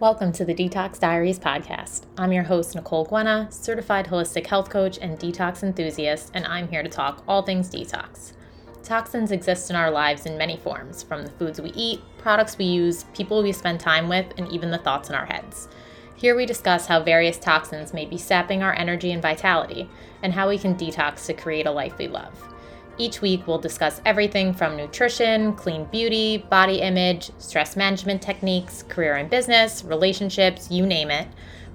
Welcome to the Detox Diaries podcast. I'm your host, Nicole Guena, certified holistic health coach and detox enthusiast, and I'm here to talk all things detox. Toxins exist in our lives in many forms, from the foods we eat, products we use, people we spend time with, and even the thoughts in our heads. Here we discuss how various toxins may be sapping our energy and vitality, and how we can detox to create a life we love. Each week, we'll discuss everything from nutrition, clean beauty, body image, stress management techniques, career and business, relationships, you name it.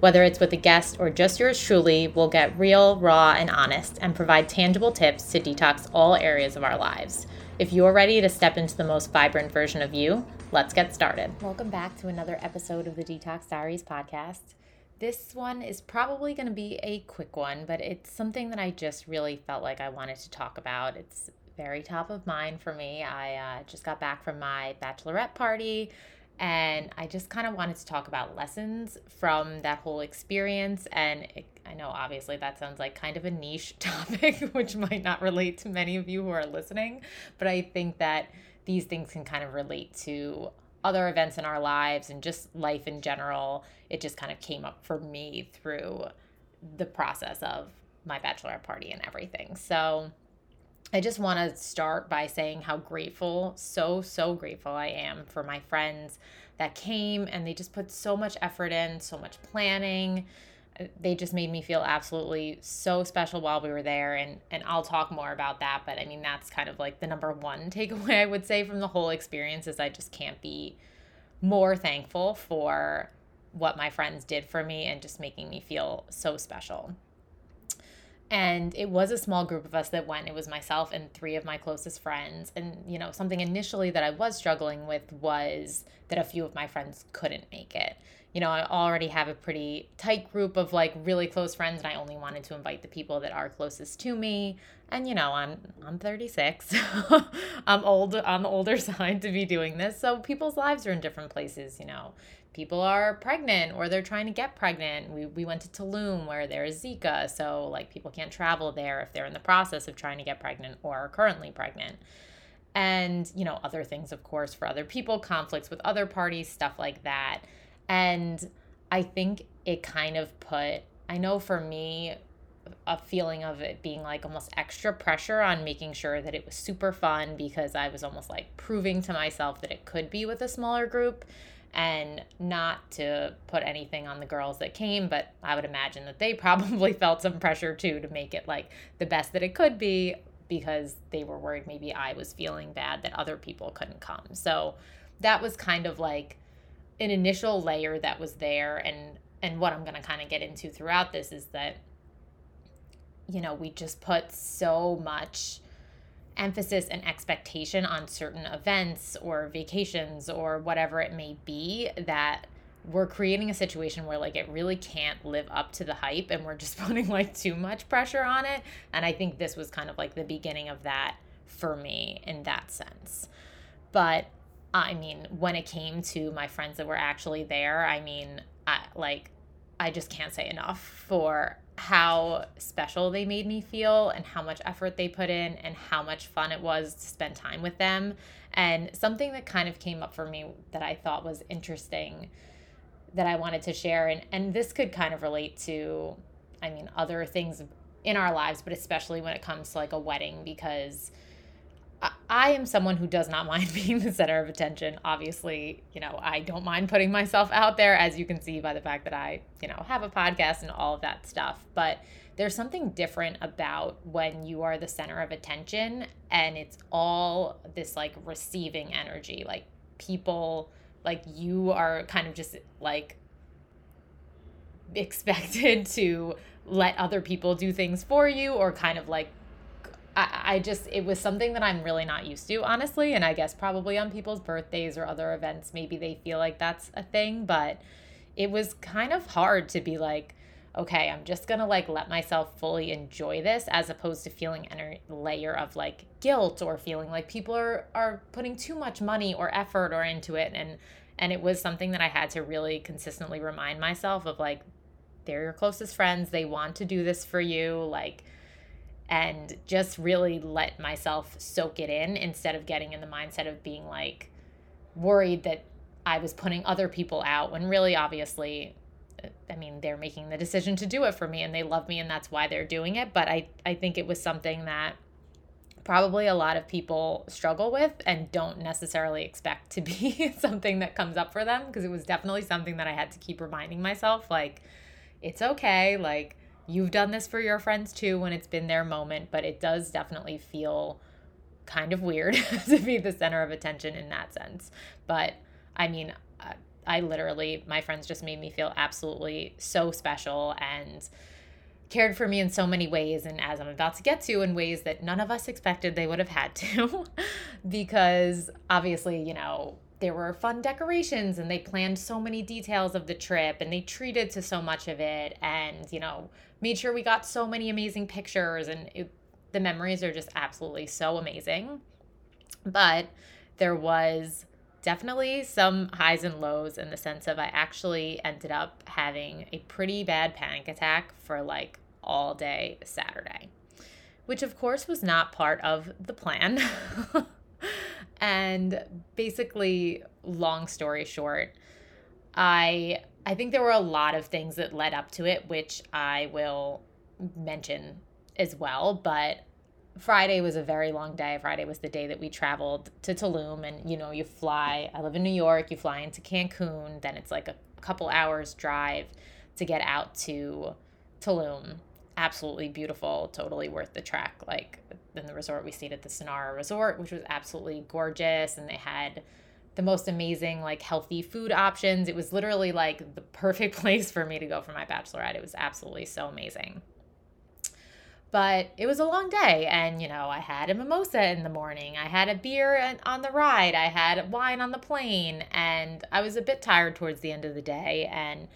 Whether it's with a guest or just yours truly, we'll get real, raw, and honest and provide tangible tips to detox all areas of our lives. If you're ready to step into the most vibrant version of you, let's get started. Welcome back to another episode of the Detox Diaries podcast. This one is probably going to be a quick one, but it's something that I just really felt like I wanted to talk about. It's very top of mind for me. I uh, just got back from my bachelorette party and I just kind of wanted to talk about lessons from that whole experience. And it, I know obviously that sounds like kind of a niche topic, which might not relate to many of you who are listening, but I think that these things can kind of relate to other events in our lives and just life in general. It just kind of came up for me through the process of my bachelorette party and everything. So I just want to start by saying how grateful, so, so grateful I am for my friends that came and they just put so much effort in, so much planning they just made me feel absolutely so special while we were there and and I'll talk more about that but I mean that's kind of like the number one takeaway I would say from the whole experience is I just can't be more thankful for what my friends did for me and just making me feel so special. And it was a small group of us that went. It was myself and three of my closest friends. And, you know, something initially that I was struggling with was that a few of my friends couldn't make it you know, I already have a pretty tight group of like really close friends and I only wanted to invite the people that are closest to me. And you know, I'm I'm 36. I'm old on the older side to be doing this. So people's lives are in different places, you know. People are pregnant or they're trying to get pregnant. We we went to Tulum where there is Zika, so like people can't travel there if they're in the process of trying to get pregnant or are currently pregnant. And you know other things of course for other people conflicts with other parties stuff like that. And I think it kind of put, I know for me, a feeling of it being like almost extra pressure on making sure that it was super fun because I was almost like proving to myself that it could be with a smaller group and not to put anything on the girls that came, but I would imagine that they probably felt some pressure too to make it like the best that it could be because they were worried maybe I was feeling bad that other people couldn't come. So that was kind of like an initial layer that was there and and what I'm going to kind of get into throughout this is that you know, we just put so much emphasis and expectation on certain events or vacations or whatever it may be that we're creating a situation where like it really can't live up to the hype and we're just putting like too much pressure on it. And i think this was kind of like the beginning of that for me in that sense. But I mean, when it came to my friends that were actually there, I mean, I, like, I just can't say enough for how special they made me feel and how much effort they put in and how much fun it was to spend time with them. And something that kind of came up for me that I thought was interesting that I wanted to share, and, and this could kind of relate to, I mean, other things in our lives, but especially when it comes to like a wedding, because I am someone who does not mind being the center of attention. Obviously, you know, I don't mind putting myself out there, as you can see by the fact that I, you know, have a podcast and all of that stuff. But there's something different about when you are the center of attention and it's all this like receiving energy. Like people, like you are kind of just like expected to let other people do things for you or kind of like I, I just it was something that I'm really not used to, honestly. And I guess probably on people's birthdays or other events, maybe they feel like that's a thing, but it was kind of hard to be like, okay, I'm just gonna like let myself fully enjoy this as opposed to feeling a layer of like guilt or feeling like people are are putting too much money or effort or into it. And and it was something that I had to really consistently remind myself of like they're your closest friends, they want to do this for you, like and just really let myself soak it in instead of getting in the mindset of being like worried that I was putting other people out when really, obviously, uh, I mean, they're making the decision to do it for me and they love me and that's why they're doing it. But I, I think it was something that probably a lot of people struggle with and don't necessarily expect to be something that comes up for them because it was definitely something that I had to keep reminding myself like, it's okay. Like, you've done this for your friends too when it's been their moment, but it does definitely feel kind of weird to be the center of attention in that sense. But I mean, I literally, my friends just made me feel absolutely so special and cared for me in so many ways. And as I'm about to get to, in ways that none of us expected they would have had to, because obviously, you know, there were fun decorations and they planned so many details of the trip and they treated to so much of it and, you know, made sure we got so many amazing pictures and it, the memories are just absolutely so amazing. But there was definitely some highs and lows in the sense of I actually ended up having a pretty bad panic attack for like all day Saturday, which of course was not part of the plan. and basically, long story short, I I think there were a lot of things that led up to it, which I will mention as well, but Friday was a very long day. Friday was the day that we traveled to Tulum, and you know, you fly. I live in New York. You fly into Cancun, then it's like a couple hours drive to get out to Tulum. Absolutely beautiful, totally worth the trek. Like in the resort, we stayed at the Sanara Resort, which was absolutely gorgeous, and they had the most amazing like healthy food options. It was literally like the perfect place for me to go for my bachelorette. It was absolutely so amazing. But it was a long day, and you know, I had a mimosa in the morning, I had a beer on the ride, I had wine on the plane, and I was a bit tired towards the end of the day and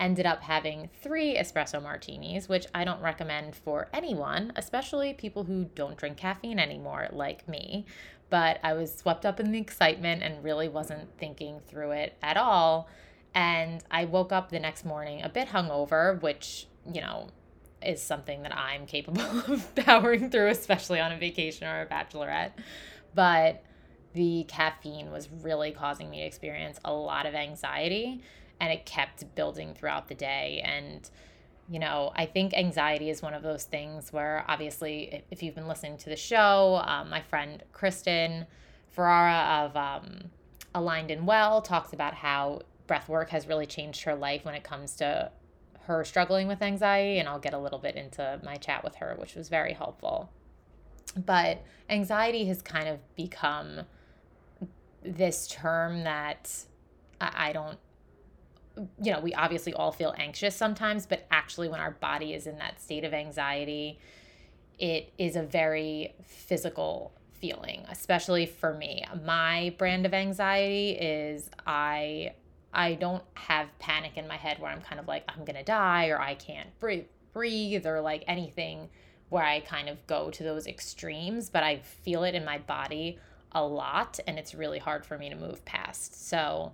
ended up having three espresso martinis, which I don't recommend for anyone, especially people who don't drink caffeine anymore, like me. But I was swept up in the excitement and really wasn't thinking through it at all. And I woke up the next morning a bit hungover, which, you know, is something that I'm capable of powering through, especially on a vacation or a bachelorette. But the caffeine was really causing me to experience a lot of anxiety and it kept building throughout the day. And, you know, I think anxiety is one of those things where obviously, if you've been listening to the show, um, my friend Kristin Ferrara of um, Aligned and Well talks about how breath work has really changed her life when it comes to her struggling with anxiety, and I'll get a little bit into my chat with her, which was very helpful. But anxiety has kind of become this term that I don't, you know, we obviously all feel anxious sometimes, but actually, when our body is in that state of anxiety, it is a very physical feeling, especially for me. My brand of anxiety is I I don't have panic in my head where I'm kind of like, I'm going to die or I can't breathe, breathe or like anything where I kind of go to those extremes, but I feel it in my body a lot and it's really hard for me to move past. So,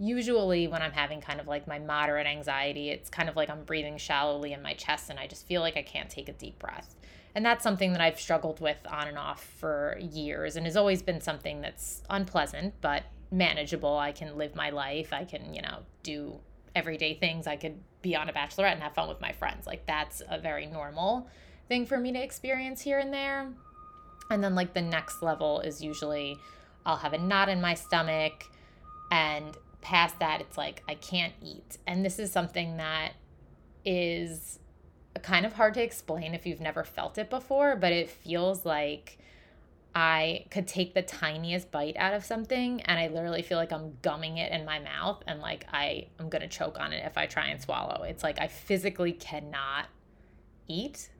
usually when I'm having kind of like my moderate anxiety, it's kind of like I'm breathing shallowly in my chest and I just feel like I can't take a deep breath. And that's something that I've struggled with on and off for years and has always been something that's unpleasant, but manageable. I can live my life. I can, you know, do everyday things. I could be on a bachelorette and have fun with my friends. Like that's a very normal thing for me to experience here and there. And then like the next level is usually I'll have a knot in my stomach and past that it's like I can't eat. And this is something that is kind of hard to explain if you've never felt it before, but it feels like I could take the tiniest bite out of something and I literally feel like I'm gumming it in my mouth and like I am going to choke on it if I try and swallow. It's like I physically cannot eat.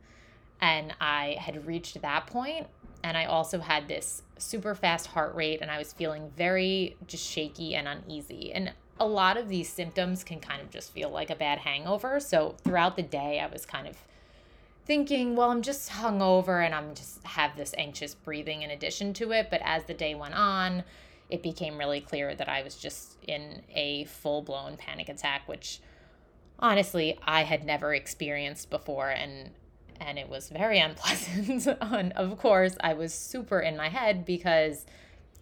And I had reached that point and I also had this super fast heart rate and I was feeling very just shaky and uneasy. And a lot of these symptoms can kind of just feel like a bad hangover. So throughout the day I was kind of thinking, well, I'm just hungover and I'm just have this anxious breathing in addition to it. But as the day went on, it became really clear that I was just in a full blown panic attack, which honestly I had never experienced before and and it was very unpleasant. and of course, I was super in my head because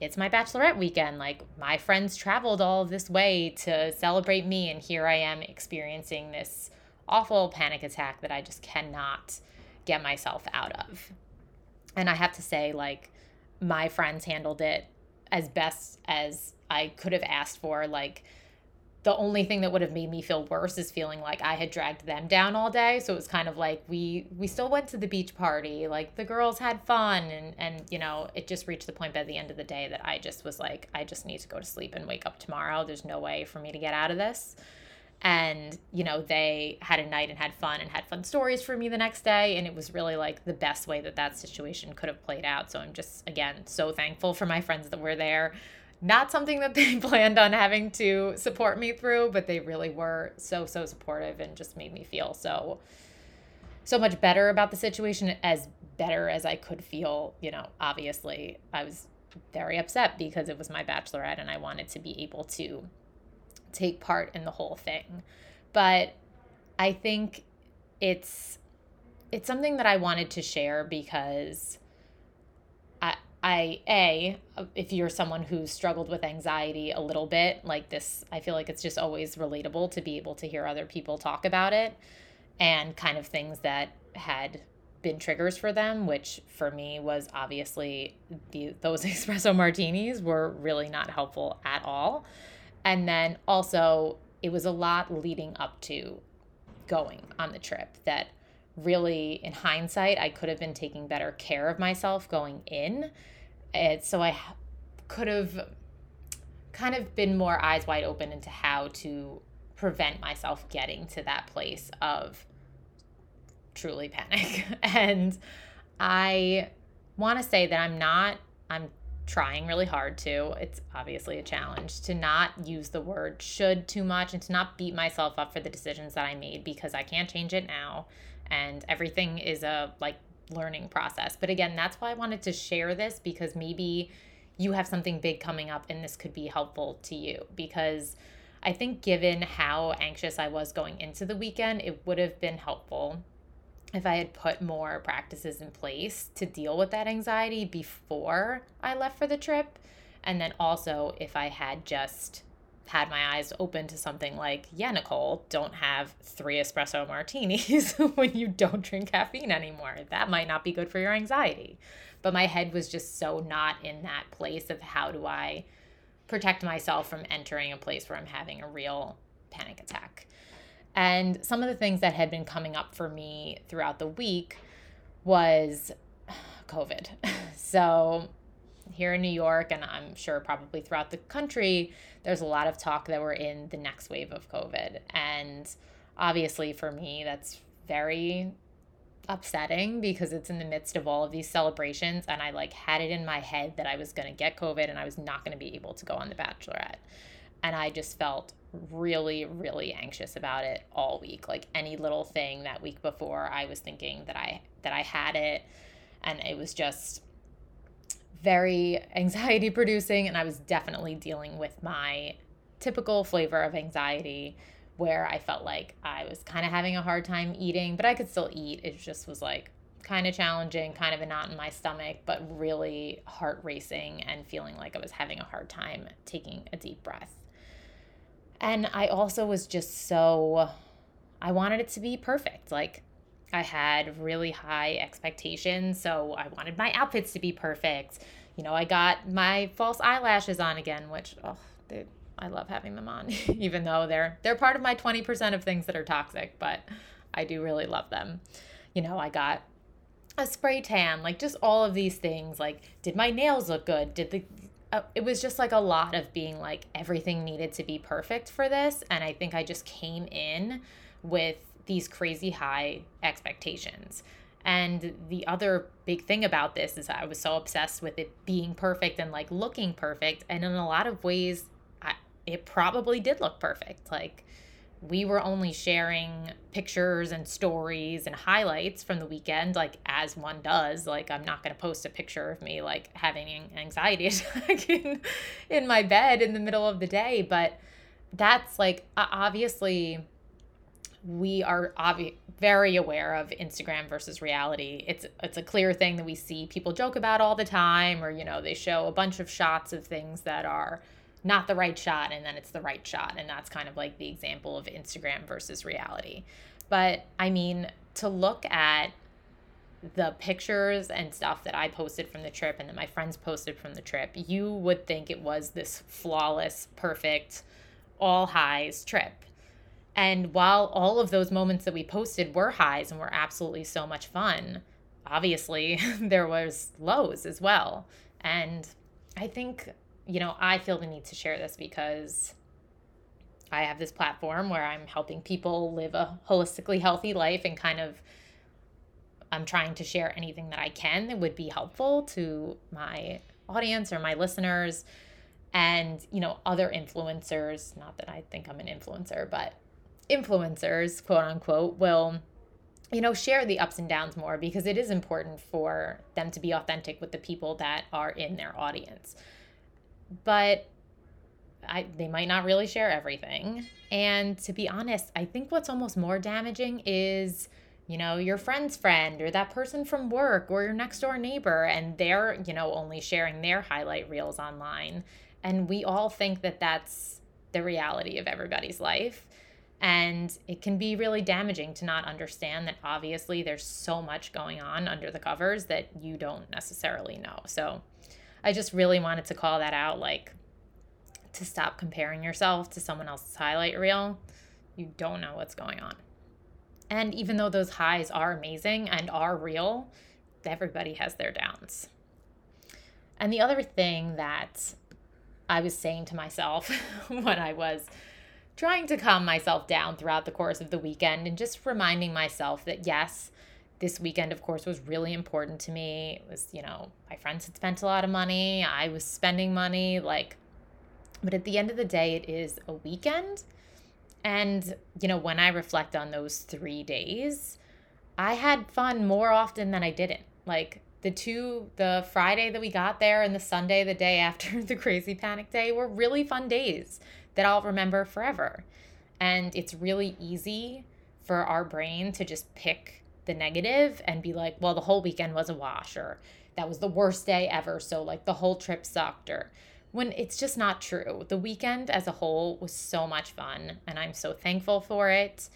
it's my bachelorette weekend. Like my friends traveled all this way to celebrate me, and here I am experiencing this awful panic attack that I just cannot get myself out of. And I have to say, like, my friends handled it as best as I could have asked for. Like, the only thing that would have made me feel worse is feeling like I had dragged them down all day. So it was kind of like we we still went to the beach party, like the girls had fun and and you know, it just reached the point by the end of the day that I just was like I just need to go to sleep and wake up tomorrow. There's no way for me to get out of this. And you know, they had a night and had fun and had fun stories for me the next day and it was really like the best way that that situation could have played out. So I'm just again so thankful for my friends that were there not something that they planned on having to support me through, but they really were so, so supportive and just made me feel so, so much better about the situation as better as I could feel. You know, obviously, I was very upset because it was my bachelorette and I wanted to be able to take part in the whole thing. But I think it's it's something that I wanted to share because I a if you're someone who's struggled with anxiety a little bit like this I feel like it's just always relatable to be able to hear other people talk about it and kind of things that had been triggers for them which for me was obviously the those espresso martinis were really not helpful at all. And then also it was a lot leading up to going on the trip that really, in hindsight, I could have been taking better care of myself going in. And so I could have kind of been more eyes wide open into how to prevent myself getting to that place of truly panic. and I want to say that I'm not, I'm trying really hard to. It's obviously a challenge to not use the word should too much and to not beat myself up for the decisions that I made because I can't change it now and everything is a like learning process. But again, that's why I wanted to share this because maybe you have something big coming up and this could be helpful to you because I think given how anxious I was going into the weekend, it would have been helpful if I had put more practices in place to deal with that anxiety before I left for the trip. And then also if I had just had my eyes open to something like, yeah, Nicole, don't have three espresso martinis when you don't drink caffeine anymore. That might not be good for your anxiety. But my head was just so not in that place of how do I protect myself from entering a place where I'm having a real panic attack. And some of the things that had been coming up for me throughout the week was COVID. So here in New York, and I'm sure probably throughout the country, there's a lot of talk that we're in the next wave of COVID. And obviously, for me, that's very upsetting because it's in the midst of all of these celebrations and I like had it in my head that I was going to get COVID and I was not going to be able to go on the bachelorette. And I just felt really really anxious about it all week. Like any little thing that week before I was thinking that I that I had it and it was just very anxiety producing, and I was definitely dealing with my typical flavor of anxiety where I felt like I was kind of having a hard time eating, but I could still eat. It just was like kind of challenging, kind of a knot in my stomach, but really heart racing and feeling like I was having a hard time taking a deep breath. And I also was just so, I wanted it to be perfect. Like, I had really high expectations, so I wanted my outfits to be perfect. You know, I got my false eyelashes on again, which oh, they, I love having them on, even though they're they're part of my 20% of things that are toxic, but I do really love them. You know, I got a spray tan, like just all of these things. Like, did my nails look good? Did the uh, it was just like a lot of being like everything needed to be perfect for this, and I think I just came in with these crazy high expectations. And the other big thing about this is I was so obsessed with it being perfect and like looking perfect. And in a lot of ways, I, it probably did look perfect. Like, we were only sharing pictures and stories and highlights from the weekend, like as one does. Like, I'm not going to post a picture of me like having an anxiety attack in, in my bed in the middle of the day. But that's like obviously we are obvi- very aware of Instagram versus reality. It's it's a clear thing that we see people joke about all the time or you know, they show a bunch of shots of things that are not the right shot and then it's the right shot and that's kind of like the example of Instagram versus reality. But I mean, to look at the pictures and stuff that I posted from the trip and that my friends posted from the trip, you would think it was this flawless, perfect, all highs trip. And while all of those moments that we posted were highs and were absolutely so much fun, obviously there was lows as well. And I think, you know, I feel the need to share this because I have this platform where I'm helping people live a holistically healthy life and kind of I'm trying to share anything that I can that would be helpful to my audience or my listeners and, you know, other influencers, not that I think I'm an influencer, but influencers, quote unquote, will you know share the ups and downs more because it is important for them to be authentic with the people that are in their audience. But I, they might not really share everything. And to be honest, I think what's almost more damaging is you know, your friend's friend or that person from work or your next door neighbor, and they're, you know, only sharing their highlight reels online. And we all think that that's the reality of everybody's life. And it can be really damaging to not understand that obviously there's so much going on under the covers that you don't necessarily know. So I just really wanted to call that out like to stop comparing yourself to someone else's highlight reel. You don't know what's going on. And even though those highs are amazing and are real, everybody has their downs. And the other thing that I was saying to myself when I was trying to calm myself down throughout the course of the weekend and just reminding myself that yes, this weekend, of course, was really important to me. It was, you know, my friends had spent a lot of money, I was spending money, like, but at the end of the day, it is a weekend and, you know, when I reflect on those three days, I had fun more often than I didn't. Like the two, the Friday that we got there and the Sunday, the day after the crazy panic day, were really fun days that I'll remember forever. And it's really easy for our brain to just pick the negative and be like, well, the whole weekend was a wash, or that was the worst day ever. So, like, the whole trip sucked, or when it's just not true. The weekend as a whole was so much fun, and I'm so thankful for it.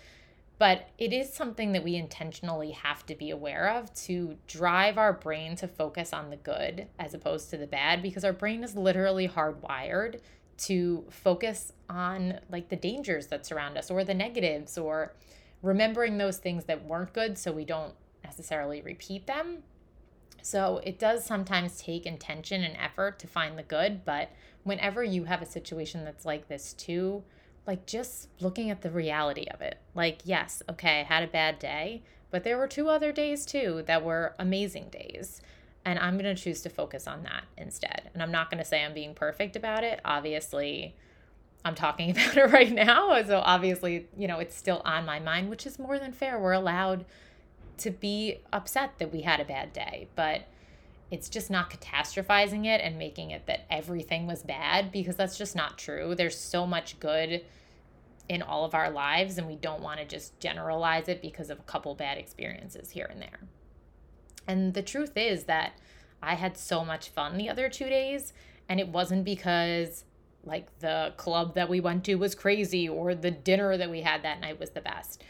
But it is something that we intentionally have to be aware of to drive our brain to focus on the good as opposed to the bad, because our brain is literally hardwired to focus on like the dangers that surround us or the negatives or remembering those things that weren't good so we don't necessarily repeat them so it does sometimes take intention and effort to find the good, but whenever you have a situation that's like this too, like just looking at the reality of it. Like, yes, okay, I had a bad day, but there were two other days too that were amazing days. And I'm going to choose to focus on that instead. And I'm not going to say I'm being perfect about it. Obviously, I'm talking about it right now. So obviously, you know, it's still on my mind, which is more than fair. We're allowed to be upset that we had a bad day, but it's just not catastrophizing it and making it that everything was bad because that's just not true. There's so much good in all of our lives, and we don't want to just generalize it because of a couple bad experiences here and there. And the truth is that I had so much fun the other two days, and it wasn't because like the club that we went to was crazy or the dinner that we had that night was the best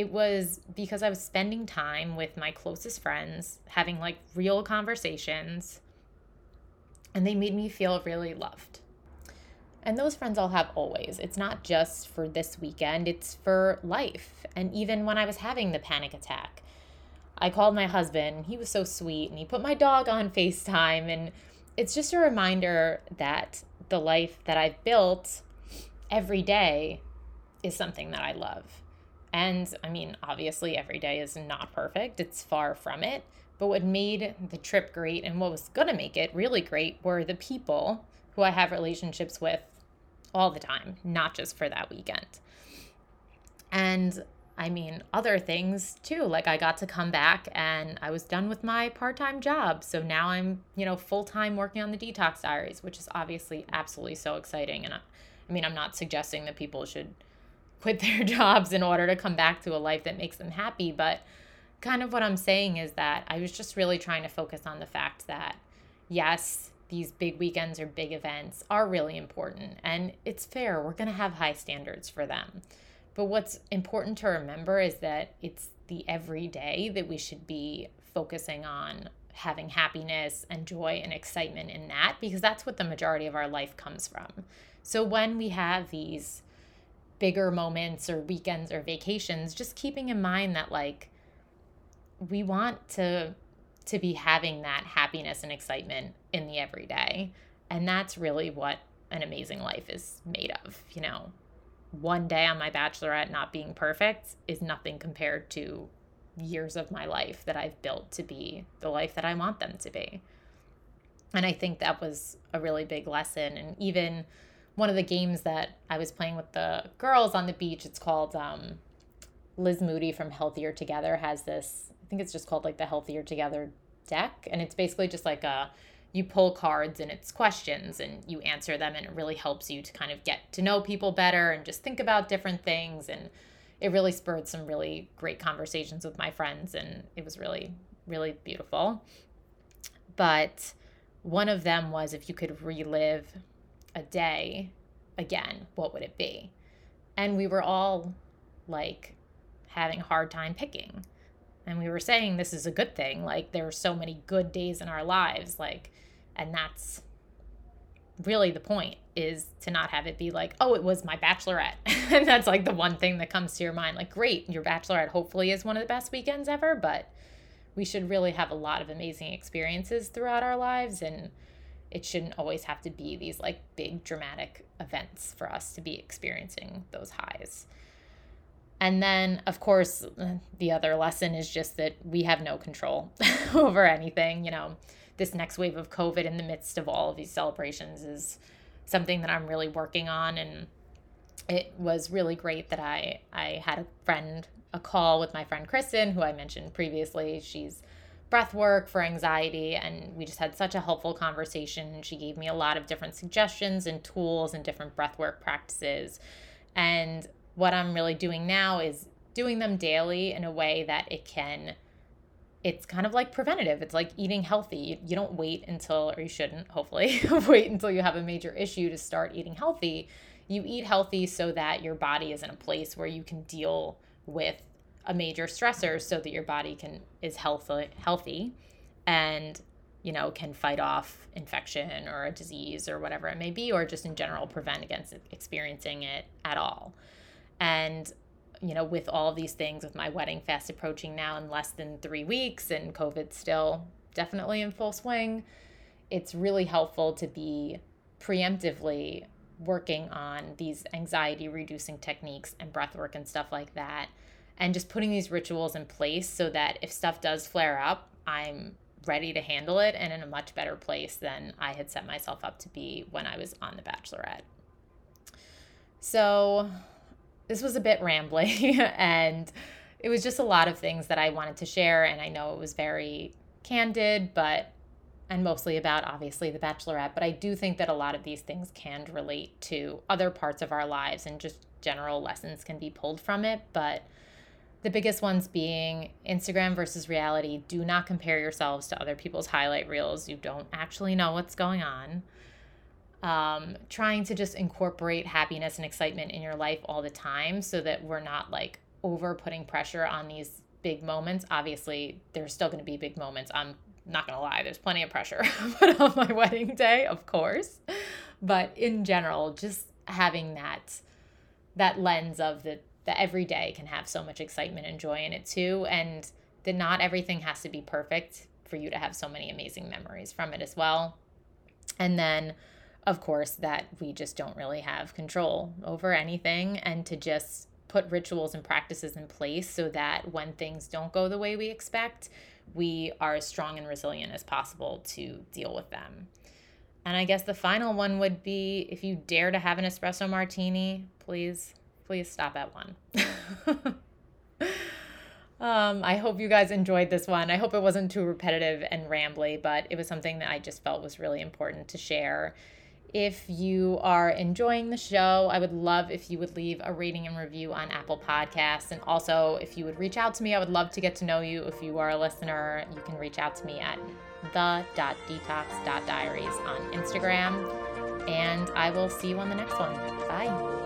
it was because I was spending time with my closest friends, having like real conversations, and they made me feel really loved. And those friends I'll have always. It's not just for this weekend, it's for life. And even when I was having the panic attack, I called my husband. He was so sweet and he put my dog on FaceTime. And it's just a reminder that the life that I've built every day is something that I love. And I mean, obviously, every day is not perfect, it's far from it. But what made the trip great and what was going to make it really great were the people who I have relationships with all the time, not just for that weekend. And I mean, other things too. Like I got to come back and I was done with my part time job. So now I'm, you know, full time working on the detox diaries, which is obviously absolutely so exciting. And I, I mean, I'm not suggesting that people should quit their jobs in order to come back to a life that makes them happy. But kind of what I'm saying is that I was just really trying to focus on the fact that, yes, these big weekends or big events are really important. And it's fair, we're going to have high standards for them. But what's important to remember is that it's the everyday that we should be focusing on having happiness and joy and excitement in that because that's what the majority of our life comes from. So when we have these bigger moments or weekends or vacations, just keeping in mind that like we want to to be having that happiness and excitement in the everyday. And that's really what an amazing life is made of, you know. One day on my bachelorette not being perfect is nothing compared to years of my life that I've built to be the life that I want them to be. And I think that was a really big lesson. And even one of the games that I was playing with the girls on the beach, it's called um, Liz Moody from Healthier Together has this, I think it's just called like the Healthier Together deck. And it's basically just like a, you pull cards and it's questions and you answer them and it really helps you to kind of get to know people better and just think about different things. And it really spurred some really great conversations with my friends and it was really really beautiful. But one of them was if you could relive a day again what would it be? And we were all like having a hard time picking and we were saying this is a good thing like there are so many good days in our lives like and that's really the point is to not have it be like, oh, it was my bachelorette. and that's like the one thing that comes to your mind. Like, great, your bachelorette hopefully is one of the best weekends ever, but we should really have a lot of amazing experiences throughout our lives. And it shouldn't always have to be these like big dramatic events for us to be experiencing those highs. And then, of course, the other lesson is just that we have no control over anything. You know, this next wave of COVID in the midst of all of these celebrations is something that I'm really working on. And it was really great that I, I had a friend, a call with my friend Kristin, who I mentioned previously. She's breath work for anxiety and we just had such a helpful conversation she gave me a lot of different suggestions and tools and different breath work practices and what i'm really doing now is doing them daily in a way that it can it's kind of like preventative. It's like eating healthy. You don't wait until, or you shouldn't, hopefully, wait until you have a major issue to start eating healthy. You eat healthy so that your body is in a place where you can deal with a major stressor so that your body can is healthy healthy and you know can fight off infection or a disease or whatever it may be or just in general prevent against experiencing it at all and you know, with all these things, with my wedding fast approaching now in less than three weeks and COVID still definitely in full swing, it's really helpful to be preemptively working on these anxiety reducing techniques and breath work and stuff like that. And just putting these rituals in place so that if stuff does flare up, I'm ready to handle it and in a much better place than I had set myself up to be when I was on The Bachelorette. So, this was a bit rambling and it was just a lot of things that I wanted to share. And I know it was very candid, but and mostly about obviously the bachelorette. But I do think that a lot of these things can relate to other parts of our lives and just general lessons can be pulled from it. But the biggest ones being Instagram versus reality. Do not compare yourselves to other people's highlight reels. You don't actually know what's going on um, trying to just incorporate happiness and excitement in your life all the time so that we're not like over putting pressure on these big moments. Obviously, there's still going to be big moments. I'm not going to lie, there's plenty of pressure put on my wedding day, of course. But in general, just having that that lens of the the everyday can have so much excitement and joy in it too and that not everything has to be perfect for you to have so many amazing memories from it as well. And then of course, that we just don't really have control over anything and to just put rituals and practices in place so that when things don't go the way we expect, we are as strong and resilient as possible to deal with them. And I guess the final one would be if you dare to have an espresso martini, please, please stop at one. um, I hope you guys enjoyed this one. I hope it wasn't too repetitive and rambly, but it was something that I just felt was really important to share If you are enjoying the show, I would love if you would leave a rating and review on Apple Podcasts. And also, if you would reach out to me, I would love to get to know you. If you are a listener, you can reach out to me at the.detox.diaries on Instagram. And I will see you on the next one. Bye.